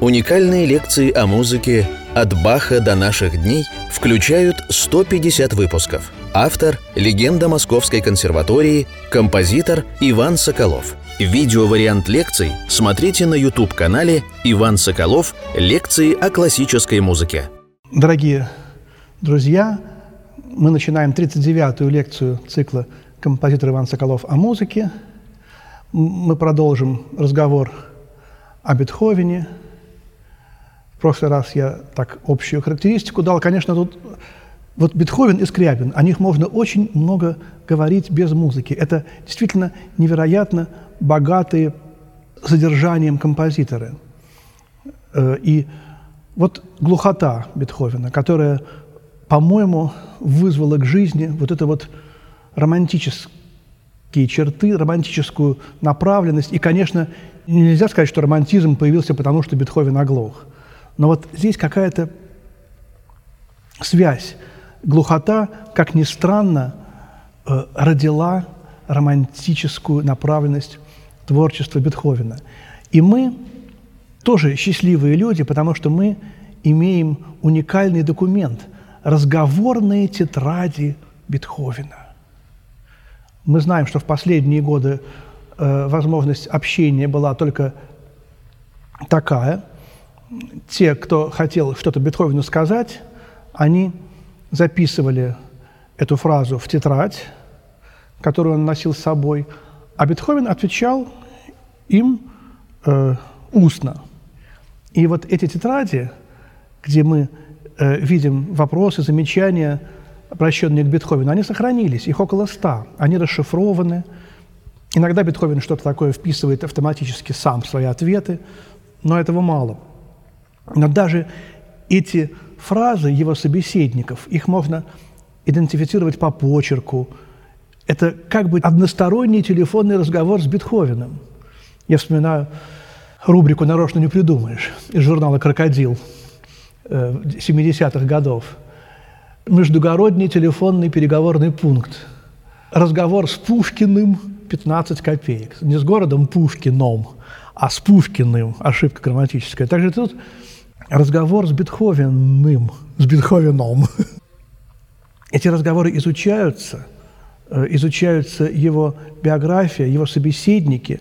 Уникальные лекции о музыке «От Баха до наших дней» включают 150 выпусков. Автор – легенда Московской консерватории, композитор Иван Соколов. Видеовариант лекций смотрите на YouTube-канале «Иван Соколов. Лекции о классической музыке». Дорогие друзья, мы начинаем 39-ю лекцию цикла «Композитор Иван Соколов о музыке». Мы продолжим разговор о Бетховене. В прошлый раз я так общую характеристику дал. Конечно, тут вот Бетховен и Скрябин, о них можно очень много говорить без музыки. Это действительно невероятно богатые содержанием композиторы. Э, и вот глухота Бетховена, которая, по-моему, вызвала к жизни вот это вот романтические черты, романтическую направленность и, конечно, Нельзя сказать, что романтизм появился потому, что Бетховен оглох. Но вот здесь какая-то связь. Глухота, как ни странно, э, родила романтическую направленность творчества Бетховена. И мы тоже счастливые люди, потому что мы имеем уникальный документ – разговорные тетради Бетховена. Мы знаем, что в последние годы Э, возможность общения была только такая. Те, кто хотел что-то Бетховену сказать, они записывали эту фразу в тетрадь, которую он носил с собой, а Бетховен отвечал им э, устно. И вот эти тетради, где мы э, видим вопросы, замечания, обращенные к Бетховену, они сохранились, их около ста, они расшифрованы – Иногда Бетховен что-то такое вписывает автоматически сам свои ответы, но этого мало. Но даже эти фразы его собеседников, их можно идентифицировать по почерку. Это как бы односторонний телефонный разговор с Бетховеном. Я вспоминаю рубрику «Нарочно не придумаешь» из журнала «Крокодил» 70-х э, годов. Междугородний телефонный переговорный пункт. Разговор с Пушкиным – 15 копеек. Не с городом Пушкином, а с Пушкиным. Ошибка грамматическая. Также тут разговор с Бетховеным, с Бетховеном. Эти разговоры изучаются, э, изучаются его биография, его собеседники.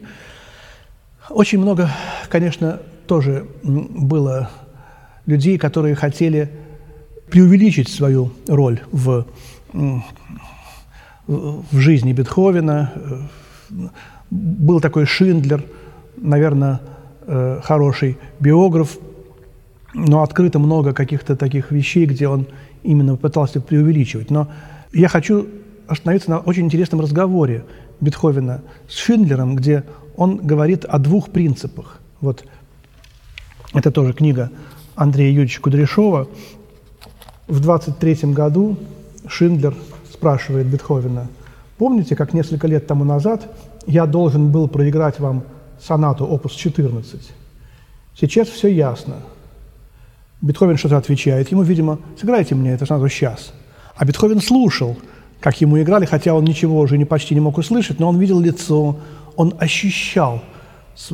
Очень много, конечно, тоже было людей, которые хотели преувеличить свою роль в в жизни Бетховена. Был такой Шиндлер, наверное, э, хороший биограф, но открыто много каких-то таких вещей, где он именно пытался преувеличивать. Но я хочу остановиться на очень интересном разговоре Бетховена с Шиндлером, где он говорит о двух принципах. Вот это тоже книга Андрея Юрьевича Кудряшова. В 23 году Шиндлер спрашивает Бетховена, помните, как несколько лет тому назад я должен был проиграть вам сонату опус 14? Сейчас все ясно. Бетховен что-то отвечает. Ему, видимо, сыграйте мне это сонату сейчас. А Бетховен слушал, как ему играли, хотя он ничего уже не, почти не мог услышать, но он видел лицо, он ощущал,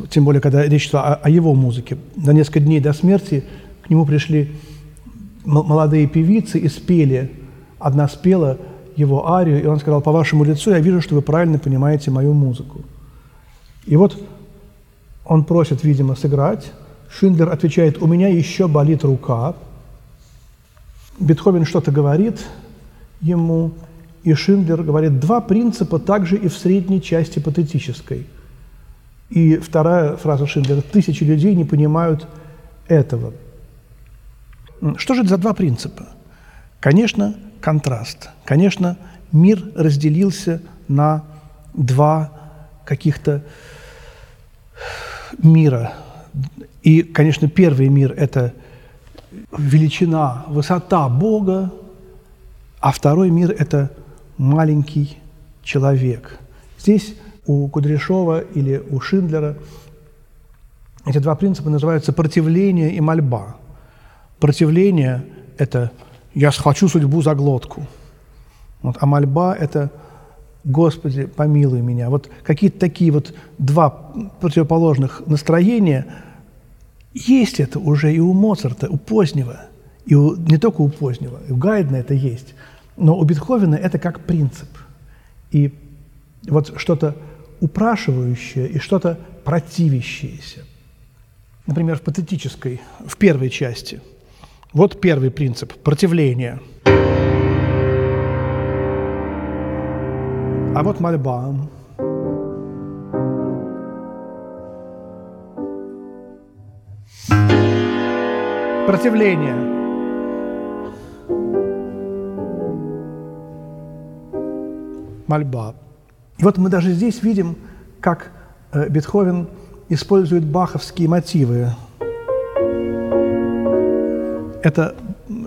тем более, когда речь шла о, о его музыке. За несколько дней до смерти к нему пришли молодые певицы и спели. Одна спела его арию, и он сказал, по вашему лицу я вижу, что вы правильно понимаете мою музыку. И вот он просит, видимо, сыграть. Шиндлер отвечает, у меня еще болит рука. Бетховен что-то говорит ему, и Шиндлер говорит, два принципа также и в средней части патетической. И вторая фраза Шиндлера, тысячи людей не понимают этого. Что же это за два принципа? Конечно, контраст. Конечно, мир разделился на два каких-то мира. И, конечно, первый мир – это величина, высота Бога, а второй мир – это маленький человек. Здесь у Кудряшова или у Шиндлера эти два принципа называются противление и мольба. Противление – это я схвачу судьбу за глотку. Вот, а мольба – это «Господи, помилуй меня». Вот какие-то такие вот два противоположных настроения, есть это уже и у Моцарта, у позднего, и у, не только у позднего, и у Гайдна это есть, но у Бетховена это как принцип. И вот что-то упрашивающее и что-то противящееся. Например, в патетической, в первой части. Вот первый принцип – противление. А вот мольба. Противление. Мольба. И вот мы даже здесь видим, как э, Бетховен использует баховские мотивы. Это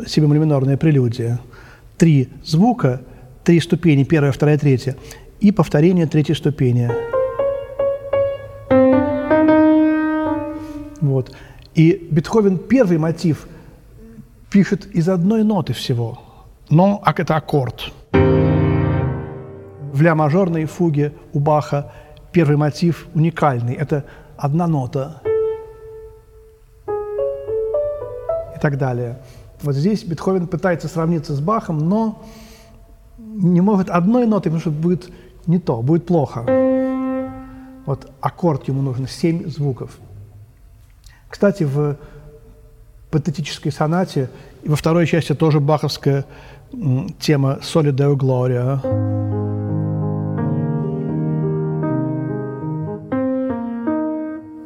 семиминорная прелюдия. Три звука, три ступени, первая, вторая, третья, и повторение третьей ступени. Вот. И Бетховен первый мотив пишет из одной ноты всего. Но а это аккорд. В ля-мажорной фуге у Баха первый мотив уникальный. Это одна нота и так далее. Вот здесь Бетховен пытается сравниться с Бахом, но не может одной нотой, потому что будет не то, будет плохо. Вот аккорд ему нужно, семь звуков. Кстати, в патетической сонате и во второй части тоже баховская тема «Соли Deo Gloria».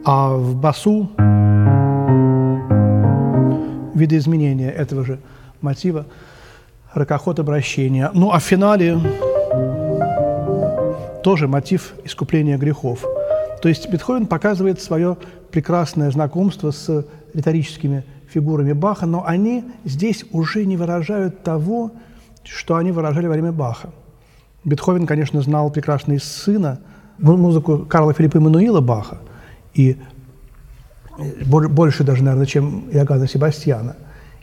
А в басу видоизменения этого же мотива ракоход обращения. Ну а в финале тоже мотив искупления грехов. То есть Бетховен показывает свое прекрасное знакомство с риторическими фигурами Баха, но они здесь уже не выражают того, что они выражали во время Баха. Бетховен, конечно, знал прекрасно из сына музыку Карла Филиппа Эммануила Баха, и больше даже, наверное, чем Иоганна Себастьяна.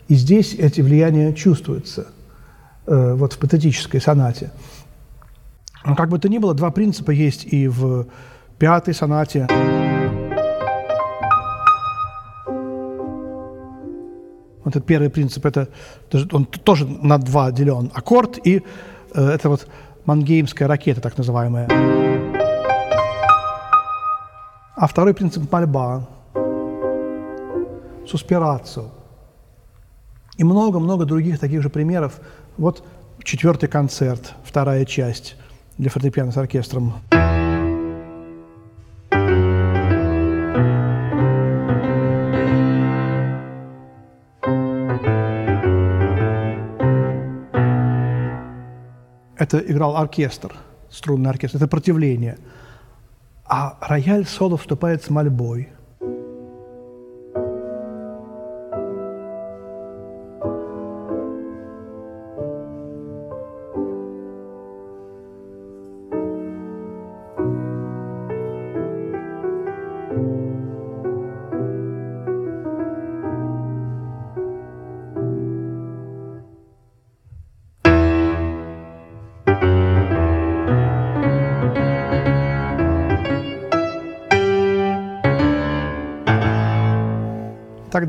И здесь эти влияния чувствуются, э, вот в патетической сонате. Но как бы то ни было, два принципа есть и в пятой сонате. Вот этот первый принцип, это он тоже на два делен. Аккорд и э, это вот мангеймская ракета, так называемая. А второй принцип – мольба, суспирацию. И много-много других таких же примеров. Вот четвертый концерт, вторая часть для фортепиано с оркестром. Это играл оркестр, струнный оркестр, это противление. А рояль соло вступает с мольбой –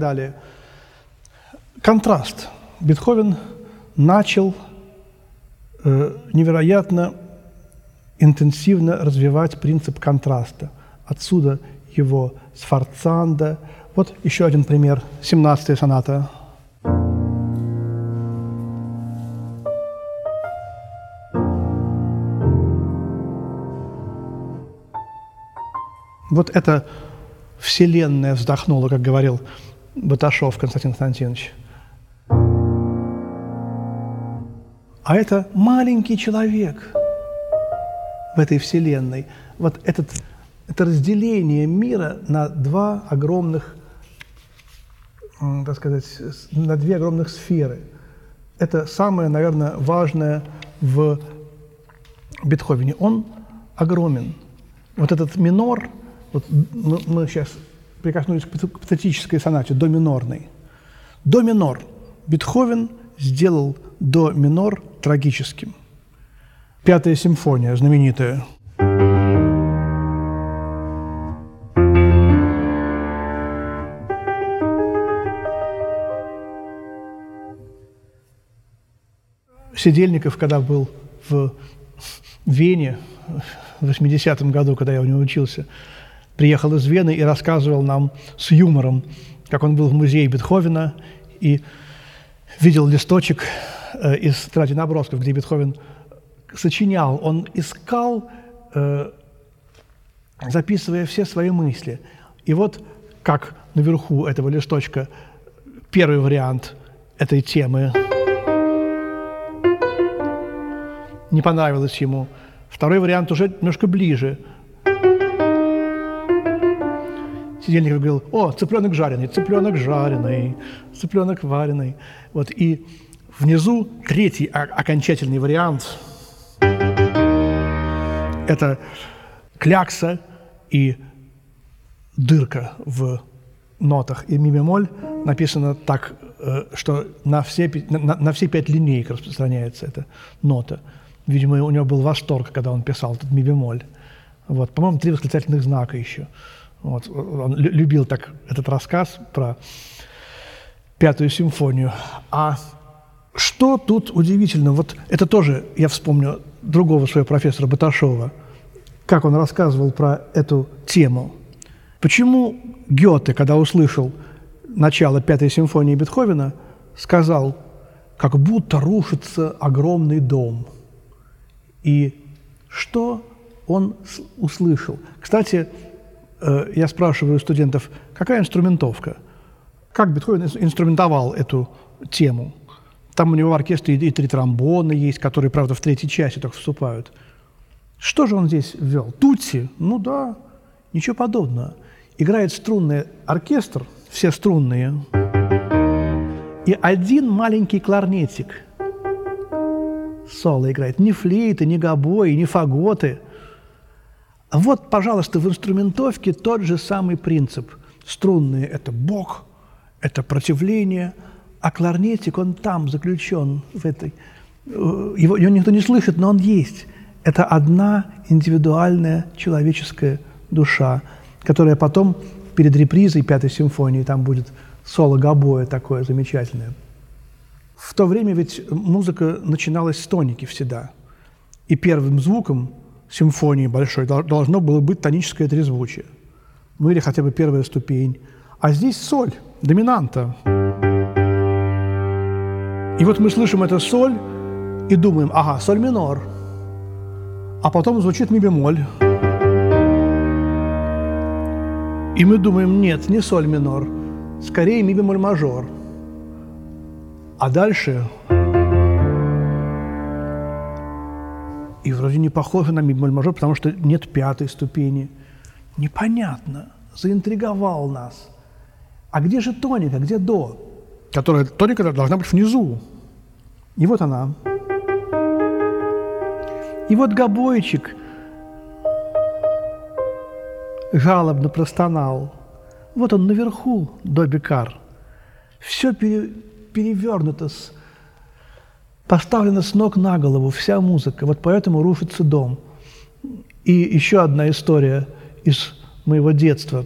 далее. Контраст. Бетховен начал э, невероятно интенсивно развивать принцип контраста. Отсюда его сфорцанда. Вот еще один пример. 17-я соната. Вот эта вселенная вздохнула, как говорил Баташов Константин Константинович. А это маленький человек в этой вселенной. Вот этот, это разделение мира на два огромных, так сказать, на две огромных сферы. Это самое, наверное, важное в Бетховене. Он огромен. Вот этот минор, вот мы, мы сейчас прикоснулись к патетической сонате, до минорной. До минор. Бетховен сделал до минор трагическим. Пятая симфония, знаменитая. Сидельников, когда был в Вене в 80-м году, когда я у него учился, приехал из Вены и рассказывал нам с юмором, как он был в музее Бетховена и видел листочек э, из тетради набросков, где Бетховен сочинял. Он искал, э, записывая все свои мысли. И вот как наверху этого листочка первый вариант этой темы не понравилось ему. Второй вариант уже немножко ближе. Сидельников говорил, о, цыпленок жареный, цыпленок жареный, цыпленок вареный. Вот, и внизу третий окончательный вариант – это клякса и дырка в нотах. И ми бемоль написано так, э, что на все, на, на все пять линеек распространяется эта нота. Видимо, у него был восторг, когда он писал этот ми бемоль. Вот. По-моему, три восклицательных знака еще. Вот. Он любил так этот рассказ про пятую симфонию. А что тут удивительно? Вот это тоже, я вспомню другого своего профессора Баташова, как он рассказывал про эту тему. Почему Гёте, когда услышал начало пятой симфонии Бетховена, сказал, как будто рушится огромный дом – и что он услышал? Кстати, я спрашиваю студентов, какая инструментовка? Как Бетховен инструментовал эту тему? Там у него в оркестре и три тромбона есть, которые, правда, в третьей части только вступают. Что же он здесь ввел? Тутси? Ну да, ничего подобного. Играет струнный оркестр, все струнные, и один маленький кларнетик – соло играет. Ни флейты, ни гобои, ни фаготы. Вот, пожалуйста, в инструментовке тот же самый принцип. Струнные – это Бог, это противление, а кларнетик, он там заключен, в этой. Его, его никто не слышит, но он есть. Это одна индивидуальная человеческая душа, которая потом перед репризой Пятой симфонии, там будет соло гобоя такое замечательное – в то время ведь музыка начиналась с тоники всегда. И первым звуком симфонии большой должно было быть тоническое трезвучие. Ну или хотя бы первая ступень. А здесь соль, доминанта. И вот мы слышим это соль и думаем, ага, соль минор. А потом звучит ми бемоль. И мы думаем, нет, не соль минор, скорее ми бемоль мажор – а дальше и вроде не похоже на мибемоль мажор, потому что нет пятой ступени. Непонятно. Заинтриговал нас. А где же тоника, где до? Которая, тоника должна быть внизу. И вот она. И вот гобойчик жалобно простонал. Вот он наверху, до бекар. Все пере, перевернута, поставлена с ног на голову вся музыка. Вот поэтому рушится дом. И еще одна история из моего детства.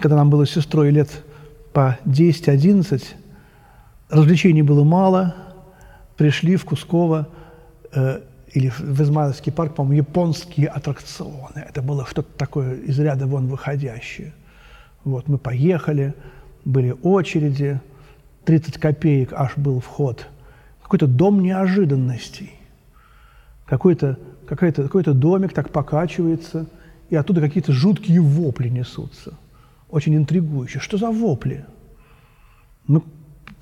Когда нам было с сестрой лет по 10-11, развлечений было мало, пришли в Кусково э, или в Измайловский парк, по-моему, японские аттракционы. Это было что-то такое из ряда вон выходящее. Вот, мы поехали, были очереди – 30 копеек аж был вход. Какой-то дом неожиданностей. Какой-то какой -то, какой -то домик так покачивается, и оттуда какие-то жуткие вопли несутся. Очень интригующе. Что за вопли? Мы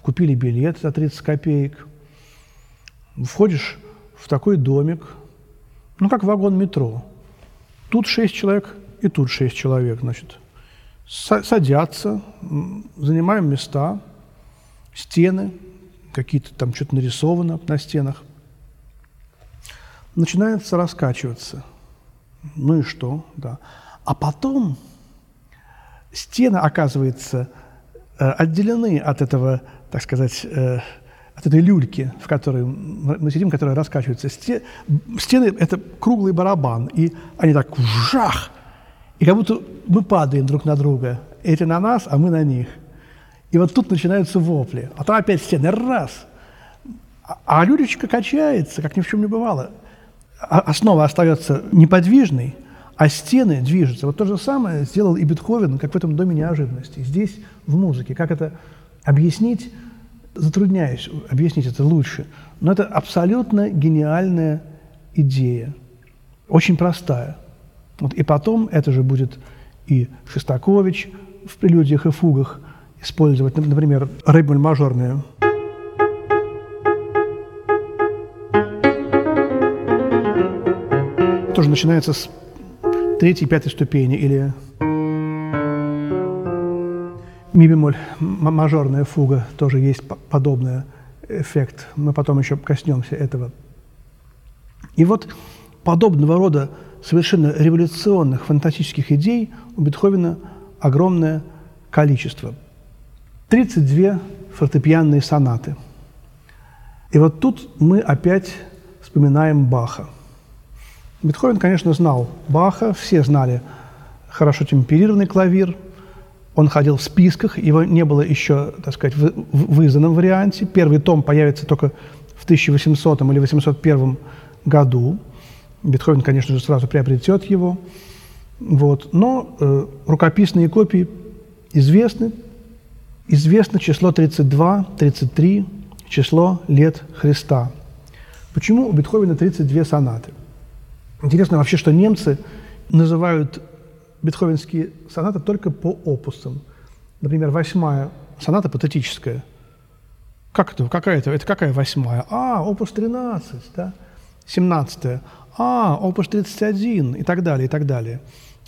купили билет за 30 копеек. Входишь в такой домик, ну, как вагон метро. Тут шесть человек и тут шесть человек, значит. Садятся, занимаем места – стены, какие-то там что-то нарисовано на стенах. Начинается раскачиваться. Ну и что, да. А потом стены, оказывается, э, отделены от этого, так сказать, э, от этой люльки, в которой мы сидим, которая раскачивается. Стены – это круглый барабан, и они так жах, и как будто мы падаем друг на друга. Эти на нас, а мы на них. И вот тут начинаются вопли. А там опять стены. Раз. А, а Люречка качается, как ни в чем не бывало. А основа остается неподвижной, а стены движутся. Вот то же самое сделал и Бетховен, как в этом доме неожиданности. Здесь, в музыке. Как это объяснить, затрудняюсь объяснить это лучше. Но это абсолютно гениальная идея. Очень простая. Вот, и потом это же будет и Шестакович в прелюдиях и фугах использовать, например, рыбуль мажорную. Тоже начинается с третьей, пятой ступени или ми бемоль мажорная фуга, тоже есть подобный эффект. Мы потом еще коснемся этого. И вот подобного рода совершенно революционных фантастических идей у Бетховена огромное количество. 32 фортепианные сонаты. И вот тут мы опять вспоминаем Баха. Бетховен, конечно, знал Баха, все знали хорошо темперированный клавир. Он ходил в списках, его не было еще, так сказать, в, в изданном варианте. Первый том появится только в 1800 или 801 году. Бетховен, конечно же, сразу приобретет его. Вот. Но э, рукописные копии известны. Известно число 32, 33, число лет Христа. Почему у Бетховена 32 сонаты? Интересно вообще, что немцы называют бетховенские сонаты только по опусам. Например, восьмая соната патетическая. Как это? Какая это? Это какая восьмая? А, опус 13, да? 17 а, опус 31 и так далее, и так далее.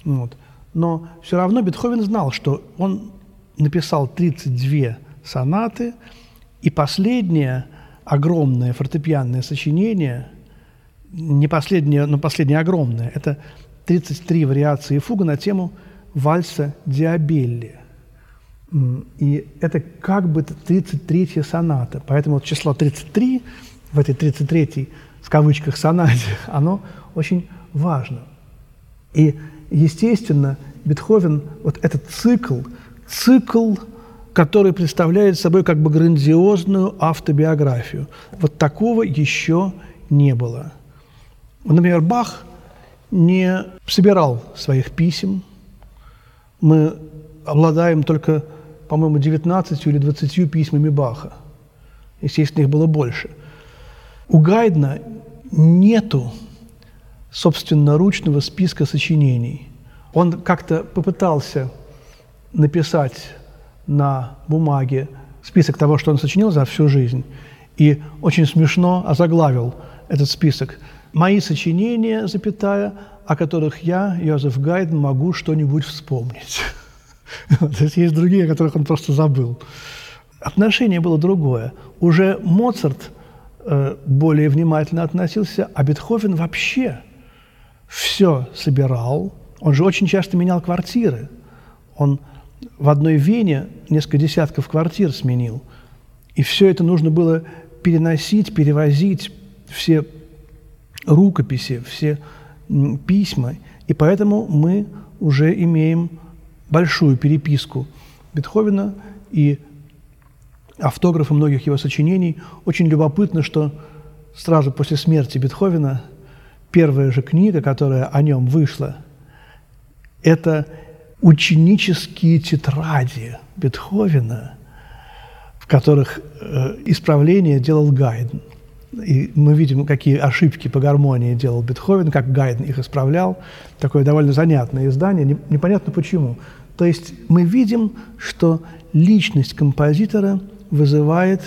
Вот. Но все равно Бетховен знал, что он написал 32 сонаты, и последнее огромное фортепианное сочинение, не последнее, но последнее огромное, это 33 вариации фуга на тему вальса Диабелли. И это как бы 33-я соната. Поэтому вот число 33 в этой 33-й в кавычках сонате, оно очень важно. И, естественно, Бетховен, вот этот цикл, цикл, который представляет собой как бы грандиозную автобиографию. Вот такого еще не было. Например, Бах не собирал своих писем. Мы обладаем только, по-моему, 19 или 20 письмами Баха. Естественно, их было больше – у Гайдна нету собственноручного списка сочинений. Он как-то попытался написать на бумаге список того, что он сочинил за всю жизнь, и очень смешно озаглавил этот список. «Мои сочинения, запятая, о которых я, Йозеф Гайден, могу что-нибудь вспомнить». То есть есть другие, о которых он просто забыл. Отношение было другое. Уже Моцарт – Э, более внимательно относился, а Бетховен вообще все собирал. Он же очень часто менял квартиры. Он в одной Вене несколько десятков квартир сменил. И все это нужно было переносить, перевозить, все рукописи, все письма. И поэтому мы уже имеем большую переписку Бетховена и автографы многих его сочинений. Очень любопытно, что сразу после смерти Бетховена первая же книга, которая о нем вышла, это ученические тетради Бетховена, в которых э, исправление делал Гайден. И мы видим, какие ошибки по гармонии делал Бетховен, как Гайден их исправлял. Такое довольно занятное издание, непонятно почему. То есть мы видим, что личность композитора – вызывает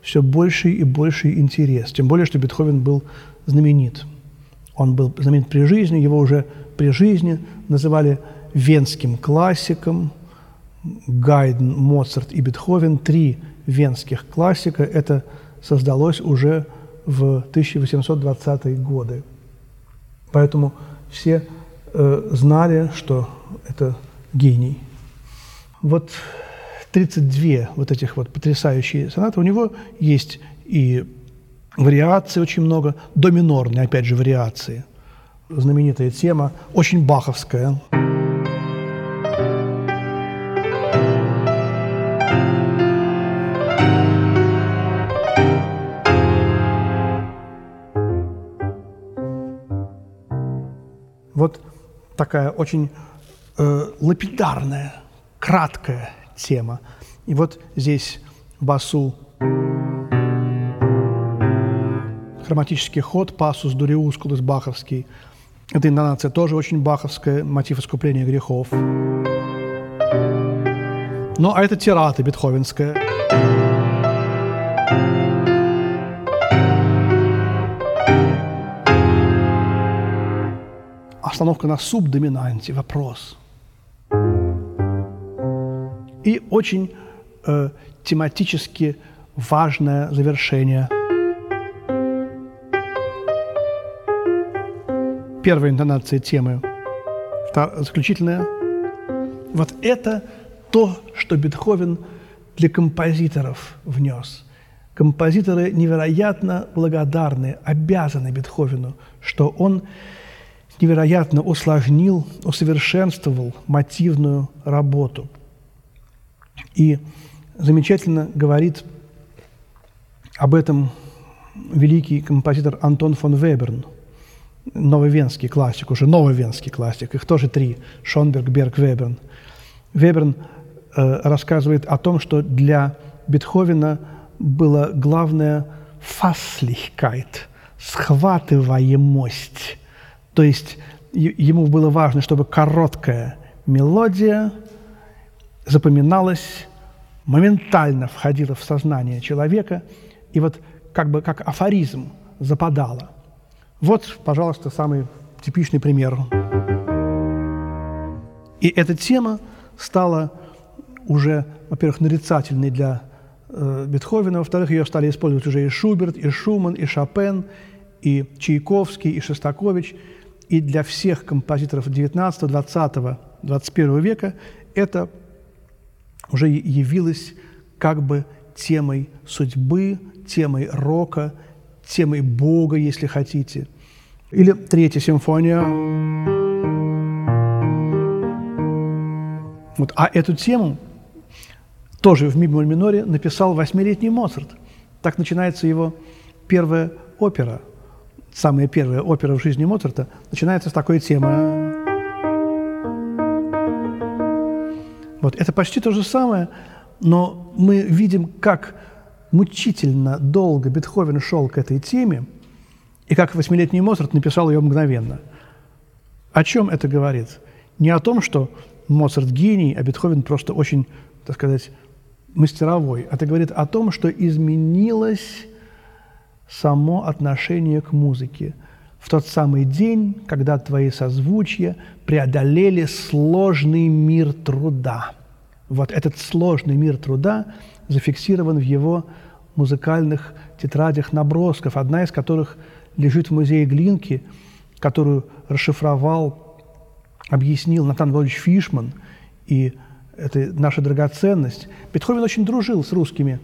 все больший и больший интерес. Тем более, что Бетховен был знаменит. Он был знаменит при жизни, его уже при жизни называли венским классиком. Гайден, Моцарт и Бетховен – три венских классика. Это создалось уже в 1820-е годы. Поэтому все э, знали, что это гений. Вот 32 вот этих вот потрясающие сонаты. У него есть и вариации очень много, до минорные, опять же, вариации. Знаменитая тема, очень баховская. Такая очень э, лапидарная, краткая тема. И вот здесь басу хроматический ход, пассус дуриускулус баховский. Эта интонация тоже очень баховская, мотив искупления грехов. Ну, а это тирата бетховенская. Остановка на субдоминанте, вопрос. И очень э, тематически важное завершение. Первая интонация темы, вторая, заключительная. Вот это то, что Бетховен для композиторов внес. Композиторы невероятно благодарны, обязаны Бетховену, что он невероятно усложнил, усовершенствовал мотивную работу. И замечательно говорит об этом великий композитор Антон фон Веберн, нововенский классик, уже нововенский классик, их тоже три, Шонберг, Берг, Веберн. Веберн э, рассказывает о том, что для Бетховена было главное фаслихкайт, схватываемость. То есть ему было важно, чтобы короткая мелодия запоминалась, моментально входила в сознание человека и вот как бы как афоризм западала. Вот, пожалуйста, самый типичный пример. И эта тема стала уже, во-первых, нарицательной для э, Бетховена, во-вторых, ее стали использовать уже и Шуберт, и Шуман, и Шопен, и Чайковский, и Шостакович. И для всех композиторов XIX, XX, XXI века это уже явилось как бы темой судьбы, темой рока, темой Бога, если хотите. Или третья симфония. Вот. А эту тему тоже в ми миноре написал восьмилетний Моцарт. Так начинается его первая опера. Самая первая опера в жизни Моцарта начинается с такой темы. Вот. Это почти то же самое, но мы видим, как мучительно долго Бетховен шел к этой теме, и как восьмилетний Моцарт написал ее мгновенно. О чем это говорит? Не о том, что Моцарт гений, а Бетховен просто очень, так сказать, мастеровой. Это говорит о том, что изменилось само отношение к музыке. В тот самый день, когда твои созвучья преодолели сложный мир труда. Вот этот сложный мир труда зафиксирован в его музыкальных тетрадях набросков, одна из которых лежит в музее Глинки, которую расшифровал, объяснил Натан Владимирович Фишман, и это наша драгоценность. Бетховен очень дружил с русскими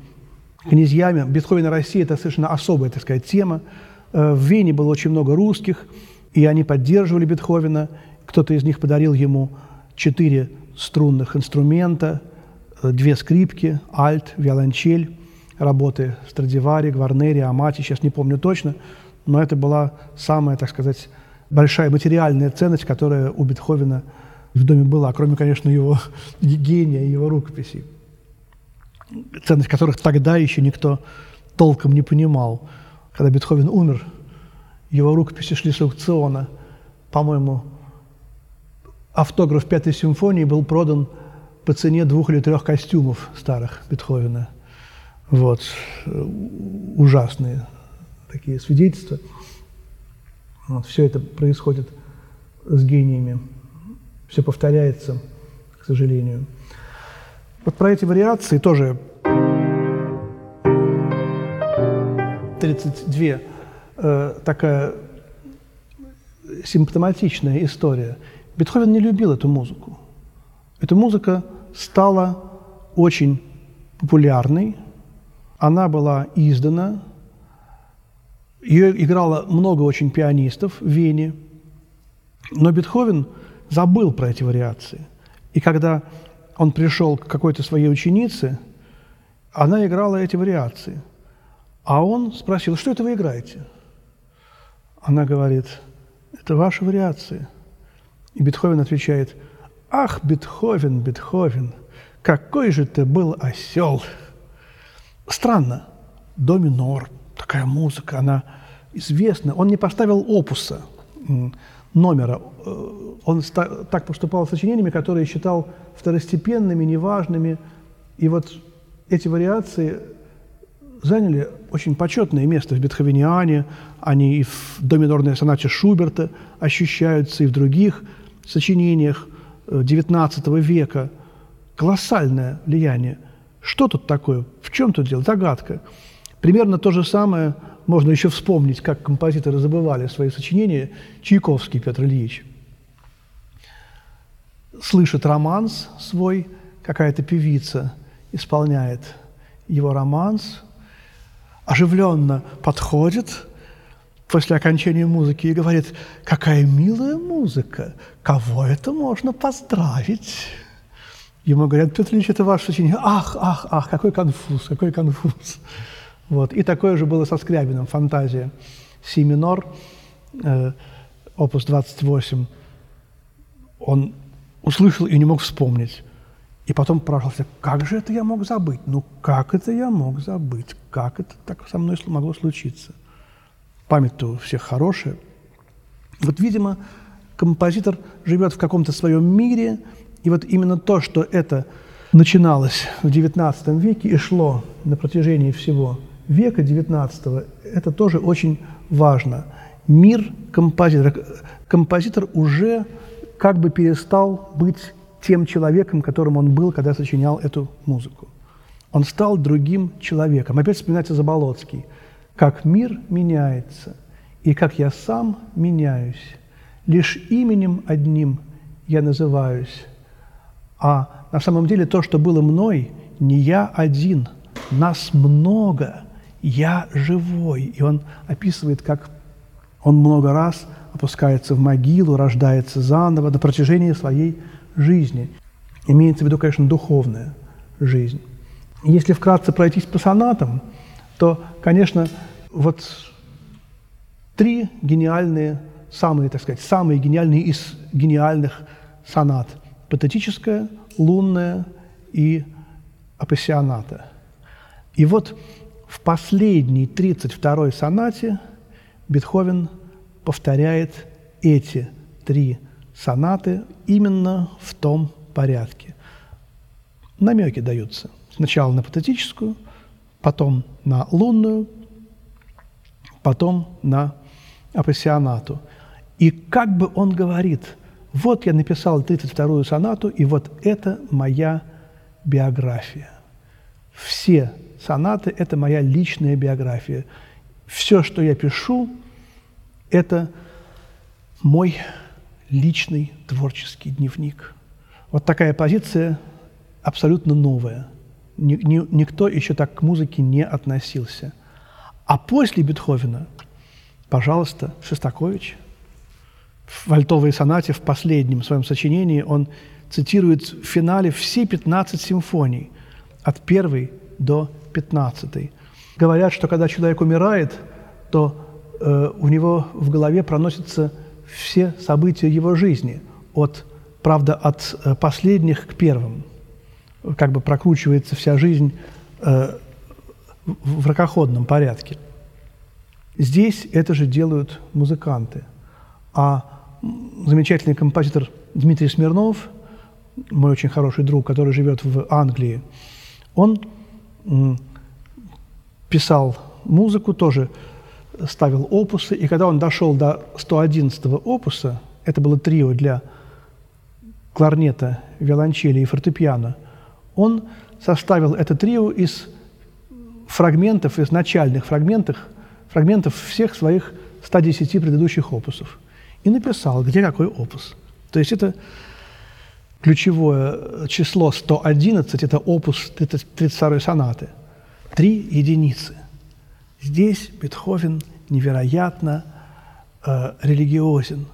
князьями. Бетховен и Россия – это совершенно особая, так сказать, тема. Э, в Вене было очень много русских, и они поддерживали Бетховена. Кто-то из них подарил ему четыре струнных инструмента, э, две скрипки, альт, виолончель, работы Страдивари, Гварнери, Амати, сейчас не помню точно, но это была самая, так сказать, большая материальная ценность, которая у Бетховена в доме была, кроме, конечно, его гения и его рукописей, ценность которых тогда еще никто толком не понимал. Когда Бетховен умер, его рукописи шли с аукциона, по-моему, автограф Пятой симфонии был продан по цене двух или трех костюмов старых Бетховена. Вот. Ужасные такие свидетельства. Вот. Все это происходит с гениями. Все повторяется, к сожалению. Вот про эти вариации тоже. 32 э, такая симптоматичная история – Бетховен не любил эту музыку. Эта музыка стала очень популярной, она была издана, ее играло много очень пианистов в Вене, но Бетховен забыл про эти вариации. И когда он пришел к какой-то своей ученице, она играла эти вариации. А он спросил, что это вы играете? Она говорит, это ваши вариации – И Бетховен отвечает, «Ах, Бетховен, Бетховен, какой же ты был осел!» Странно, до минор, такая музыка, она известна. Он не поставил опуса, номера. Э, он так поступал с сочинениями, которые считал второстепенными, неважными. И вот эти вариации заняли очень почетное место в Бетховениане, они и в до минорной сонате Шуберта ощущаются, и в других сочинениях XIX э, века. Колоссальное влияние. Что тут такое? В чем тут дело? Загадка. Примерно то же самое можно еще вспомнить, как композиторы забывали свои сочинения. Чайковский Петр Ильич слышит романс свой, какая-то певица исполняет его романс, оживленно подходит после окончания музыки и говорит, какая милая музыка, кого это можно поздравить? Ему говорят, Петр Ильич, это ваше сочинение. Ах, ах, ах, какой конфуз, какой конфуз. Вот. И такое же было со Скрябиным, фантазия. Си минор, э, опус 28. Он услышал и не мог вспомнить. И потом спрашивался, как же это я мог забыть? Ну, как это я мог забыть? Как это так со мной могло случиться? Память-то у всех хорошая. Вот, видимо, композитор живет в каком-то своем мире, и вот именно то, что это начиналось в XIX веке и шло на протяжении всего века XIX, это тоже очень важно. Мир композитора. Композитор уже как бы перестал быть тем человеком, которым он был, когда сочинял эту музыку. Он стал другим человеком. Опять вспоминается Заболоцкий. Как мир меняется, и как я сам меняюсь. Лишь именем одним я называюсь. А на самом деле то, что было мной, не я один, нас много, я живой. И он описывает, как он много раз опускается в могилу, рождается заново на протяжении своей жизни. Имеется в виду, конечно, духовная жизнь. Если вкратце пройтись по сонатам, то, конечно, вот три гениальные, самые, так сказать, самые гениальные из гениальных сонат. Патетическая, лунная и апассионата. И вот в последней 32-й сонате Бетховен повторяет эти три сонаты именно в том порядке. Намеки даются. Сначала на патетическую, потом на лунную, потом на апассионату. И как бы он говорит, вот я написал 32-ю сонату, и вот это моя биография. Все сонаты – это моя личная биография. Все, что я пишу – это мой личный творческий дневник. Вот такая позиция абсолютно новая. Ни, ни, никто еще так к музыке не относился. А после Бетховена, пожалуйста, Шостакович, в «Вальтовой сонате» в последнем своем сочинении он цитирует в финале все 15 симфоний, от первой до 15. Говорят, что когда человек умирает, то Э, у него в голове проносятся все события его жизни, от, правда, от э, последних к первым. Как бы прокручивается вся жизнь э, в ракоходном порядке. Здесь это же делают музыканты. А замечательный композитор Дмитрий Смирнов, мой очень хороший друг, который живет в Англии, он писал музыку тоже ставил опусы, и когда он дошел до 111-го опуса, это было трио для кларнета, виолончели и фортепиано, он составил это трио из фрагментов, из начальных фрагментов, фрагментов всех своих 110 предыдущих опусов. И написал, где какой опус. То есть это ключевое число 111, это опус 32 сонаты. Три единицы – Здесь Бетховен невероятно э, религиозен.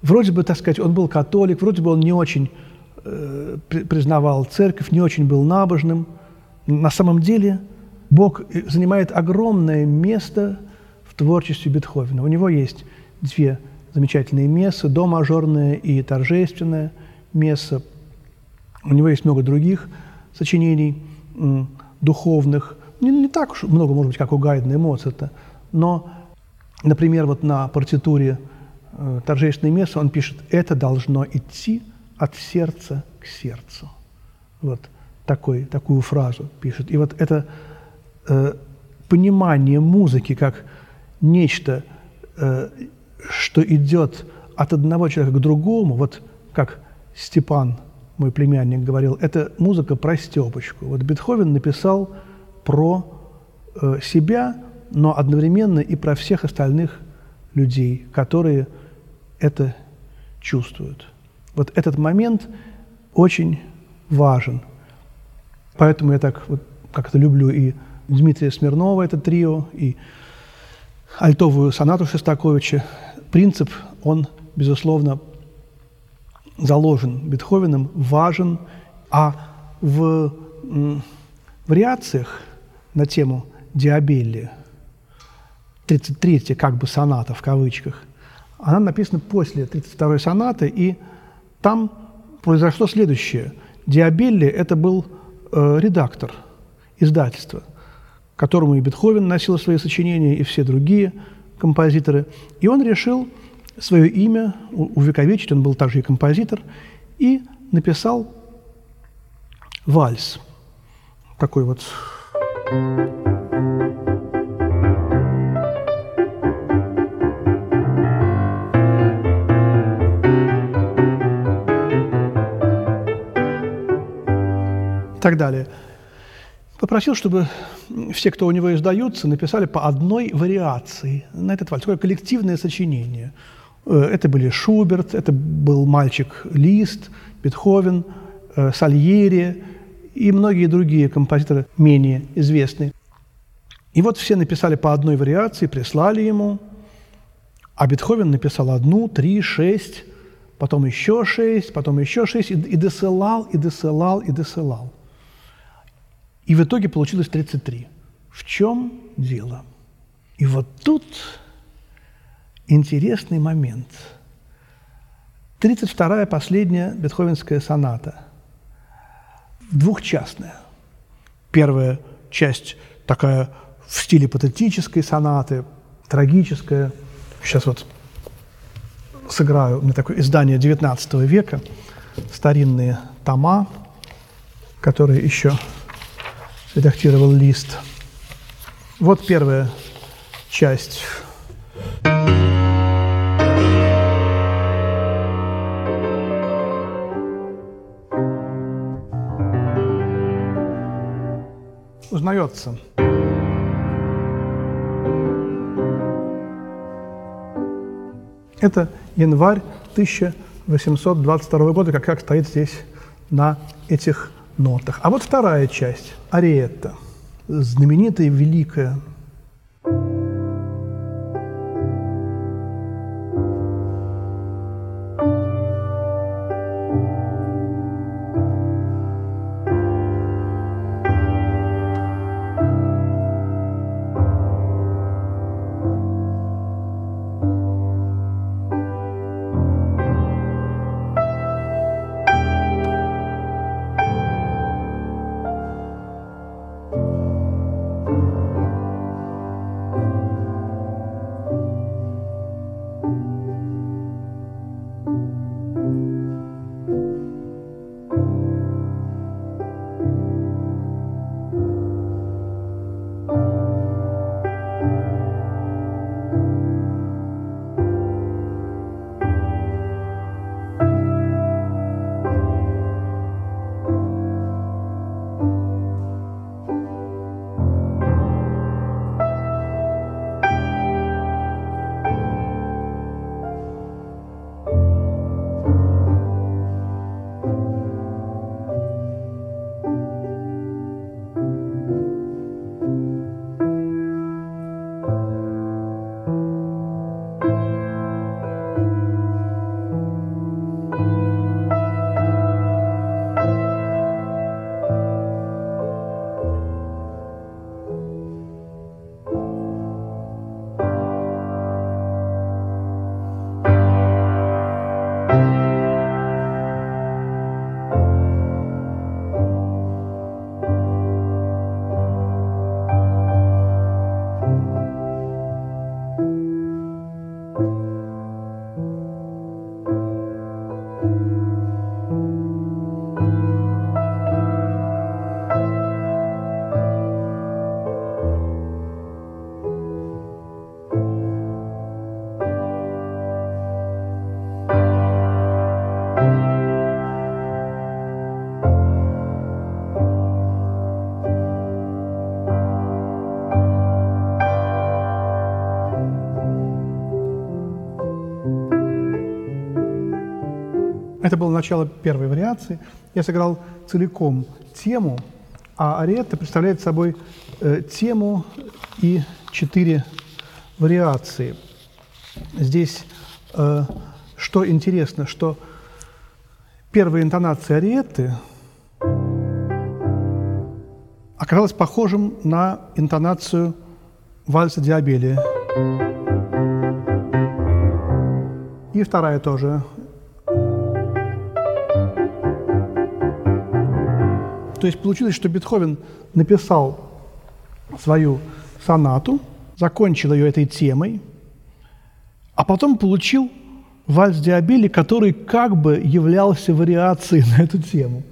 Вроде бы, так сказать, он был католик, вроде бы он не очень э, признавал церковь, не очень был набожным. На самом деле Бог э, занимает огромное место в творчестве Бетховена. У него есть две замечательные мессы, до мажорное и торжественное месса. У него есть много других сочинений духовных. Не, не так уж много, может быть, как у Гайдена и Моцарта, но, например, вот на партитуре э, торжественной мессы он пишет «это должно идти от сердца к сердцу». Вот такой, такую фразу пишет. И вот это э, понимание музыки как нечто, э, что идет от одного человека к другому, вот как Степан, мой племянник, говорил, это музыка про Степочку. Вот Бетховен написал про э, себя, но одновременно и про всех остальных людей, которые это чувствуют. Вот этот момент очень важен. Поэтому я так вот как-то люблю и Дмитрия Смирнова, это трио, и альтовую сонату Шостаковича. Принцип, он, безусловно, заложен Бетховеном, важен, а в вариациях на тему Диабелли, 33-я как бы соната в кавычках, она написана после 32-й сонаты, и там произошло следующее. Диабелли – это был э, редактор издательства, которому и Бетховен носил свои сочинения, и все другие композиторы. И он решил свое имя увековечить, он был также и композитор, и написал вальс. Такой вот так далее. Попросил, чтобы все, кто у него издаются, написали по одной вариации на этот вальс. Такое коллективное сочинение. Э, это были Шуберт, это был мальчик Лист, Бетховен, э, Сальери и многие другие композиторы менее известные. И вот все написали по одной вариации, прислали ему, а Бетховен написал одну, три, шесть, потом еще шесть, потом еще шесть, и, и досылал, и досылал, и досылал. И в итоге получилось 33. В чем дело? И вот тут интересный момент. 32-я последняя бетховенская соната. Двухчастная. Первая часть такая в стиле патетической сонаты, трагическая. Сейчас вот сыграю. У меня такое издание 19 века, старинные тома, которые еще редактировал лист. Вот первая часть. Узнается. Это январь 1822 года, как, как стоит здесь на этих нотах. А вот вторая часть, ариетта, знаменитая, великая, Это было начало первой вариации. Я сыграл целиком тему, а ариетта представляет собой э, тему и четыре вариации. Здесь э, что интересно, что первая интонация ариетты оказалась похожим на интонацию вальса Диабелия. И вторая тоже. То есть получилось, что Бетховен написал свою сонату, закончил ее этой темой, а потом получил вальс Диабели, который как бы являлся вариацией на эту тему.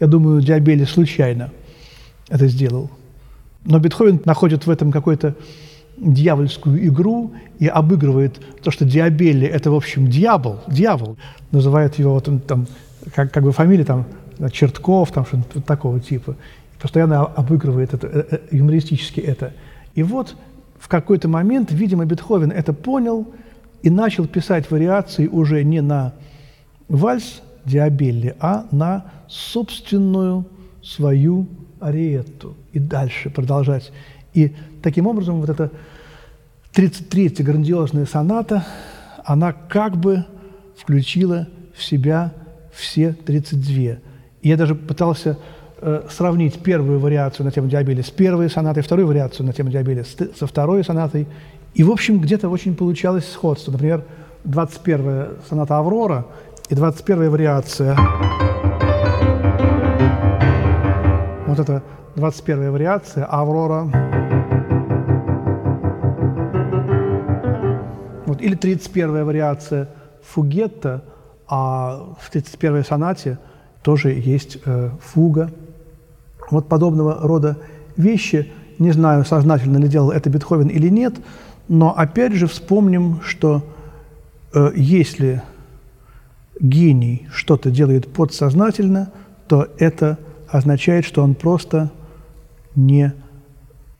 Я думаю, Диабели случайно это сделал. Но Бетховен находит в этом какой-то дьявольскую игру и обыгрывает то, что Диабелли – это, в общем, дьявол, дьявол. Называет его вот он, там, как, как бы фамилия там, Чертков, там что-то такого типа. Постоянно обыгрывает это, э, э, юмористически это. И вот в какой-то момент, видимо, Бетховен это понял и начал писать вариации уже не на вальс Диабелли, а на собственную свою ариетту и дальше продолжать. И таким образом вот эта 33-я грандиозная соната, она как бы включила в себя все 32. Я даже пытался э, сравнить первую вариацию на тему Диабеля с первой сонатой, вторую вариацию на тему Диабеля со второй сонатой. И, в общем, где-то очень получалось сходство. Например, 21-я соната «Аврора» и 21-я вариация. Вот это 21-я вариация «Аврора». Вот, или 31-я вариация «Фугетта», а в 31-й сонате тоже есть э, фуга. Вот подобного рода вещи, не знаю, сознательно ли делал это Бетховен или нет, но опять же вспомним, что э, если гений что-то делает подсознательно, то это означает, что он просто не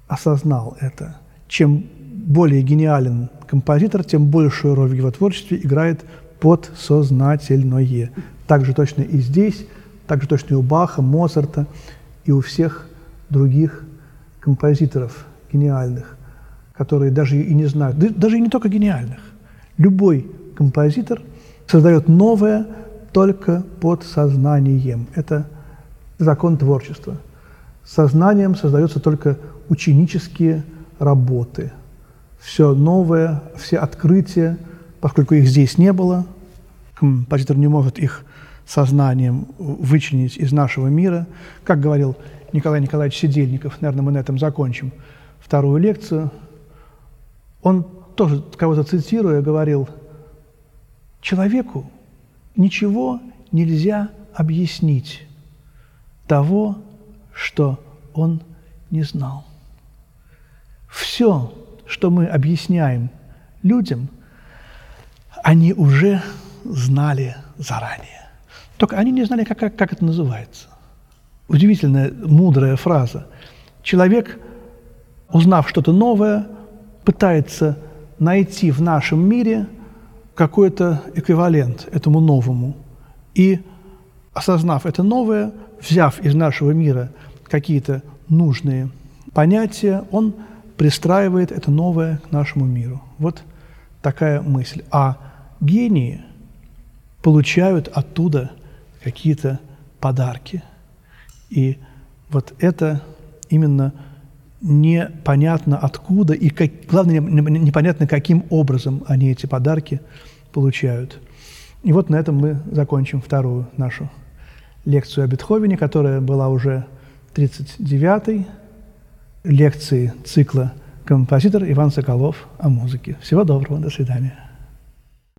осознал это. Чем более гениален композитор, тем большую роль в его творчестве играет подсознательное. Так же точно и здесь, так же точно и у Баха, Моцарта и у всех других композиторов гениальных, которые даже и не знают, даже и не только гениальных. Любой композитор создает новое только под сознанием. Это закон творчества. Сознанием создаются только ученические работы. Все новое, все открытия, поскольку их здесь не было, композитор не может их сознанием вычленить из нашего мира. Как говорил Николай Николаевич Сидельников, наверное, мы на этом закончим вторую лекцию, он тоже кого-то цитируя говорил, человеку ничего нельзя объяснить, того, что он не знал. Все, что мы объясняем людям, они уже знали заранее. Только они не знали, как, как, как это называется. Удивительная, мудрая фраза. Человек, узнав что-то новое, пытается найти в нашем мире какой-то эквивалент этому новому. И, осознав это новое, взяв из нашего мира какие-то нужные понятия, он пристраивает это новое к нашему миру. Вот такая мысль. А гении получают оттуда какие-то подарки. И вот это именно непонятно откуда и, как, главное, непонятно каким образом они эти подарки получают. И вот на этом мы закончим вторую нашу лекцию о Бетховене, которая была уже 39-й лекции цикла «Композитор Иван Соколов о музыке». Всего доброго, до свидания.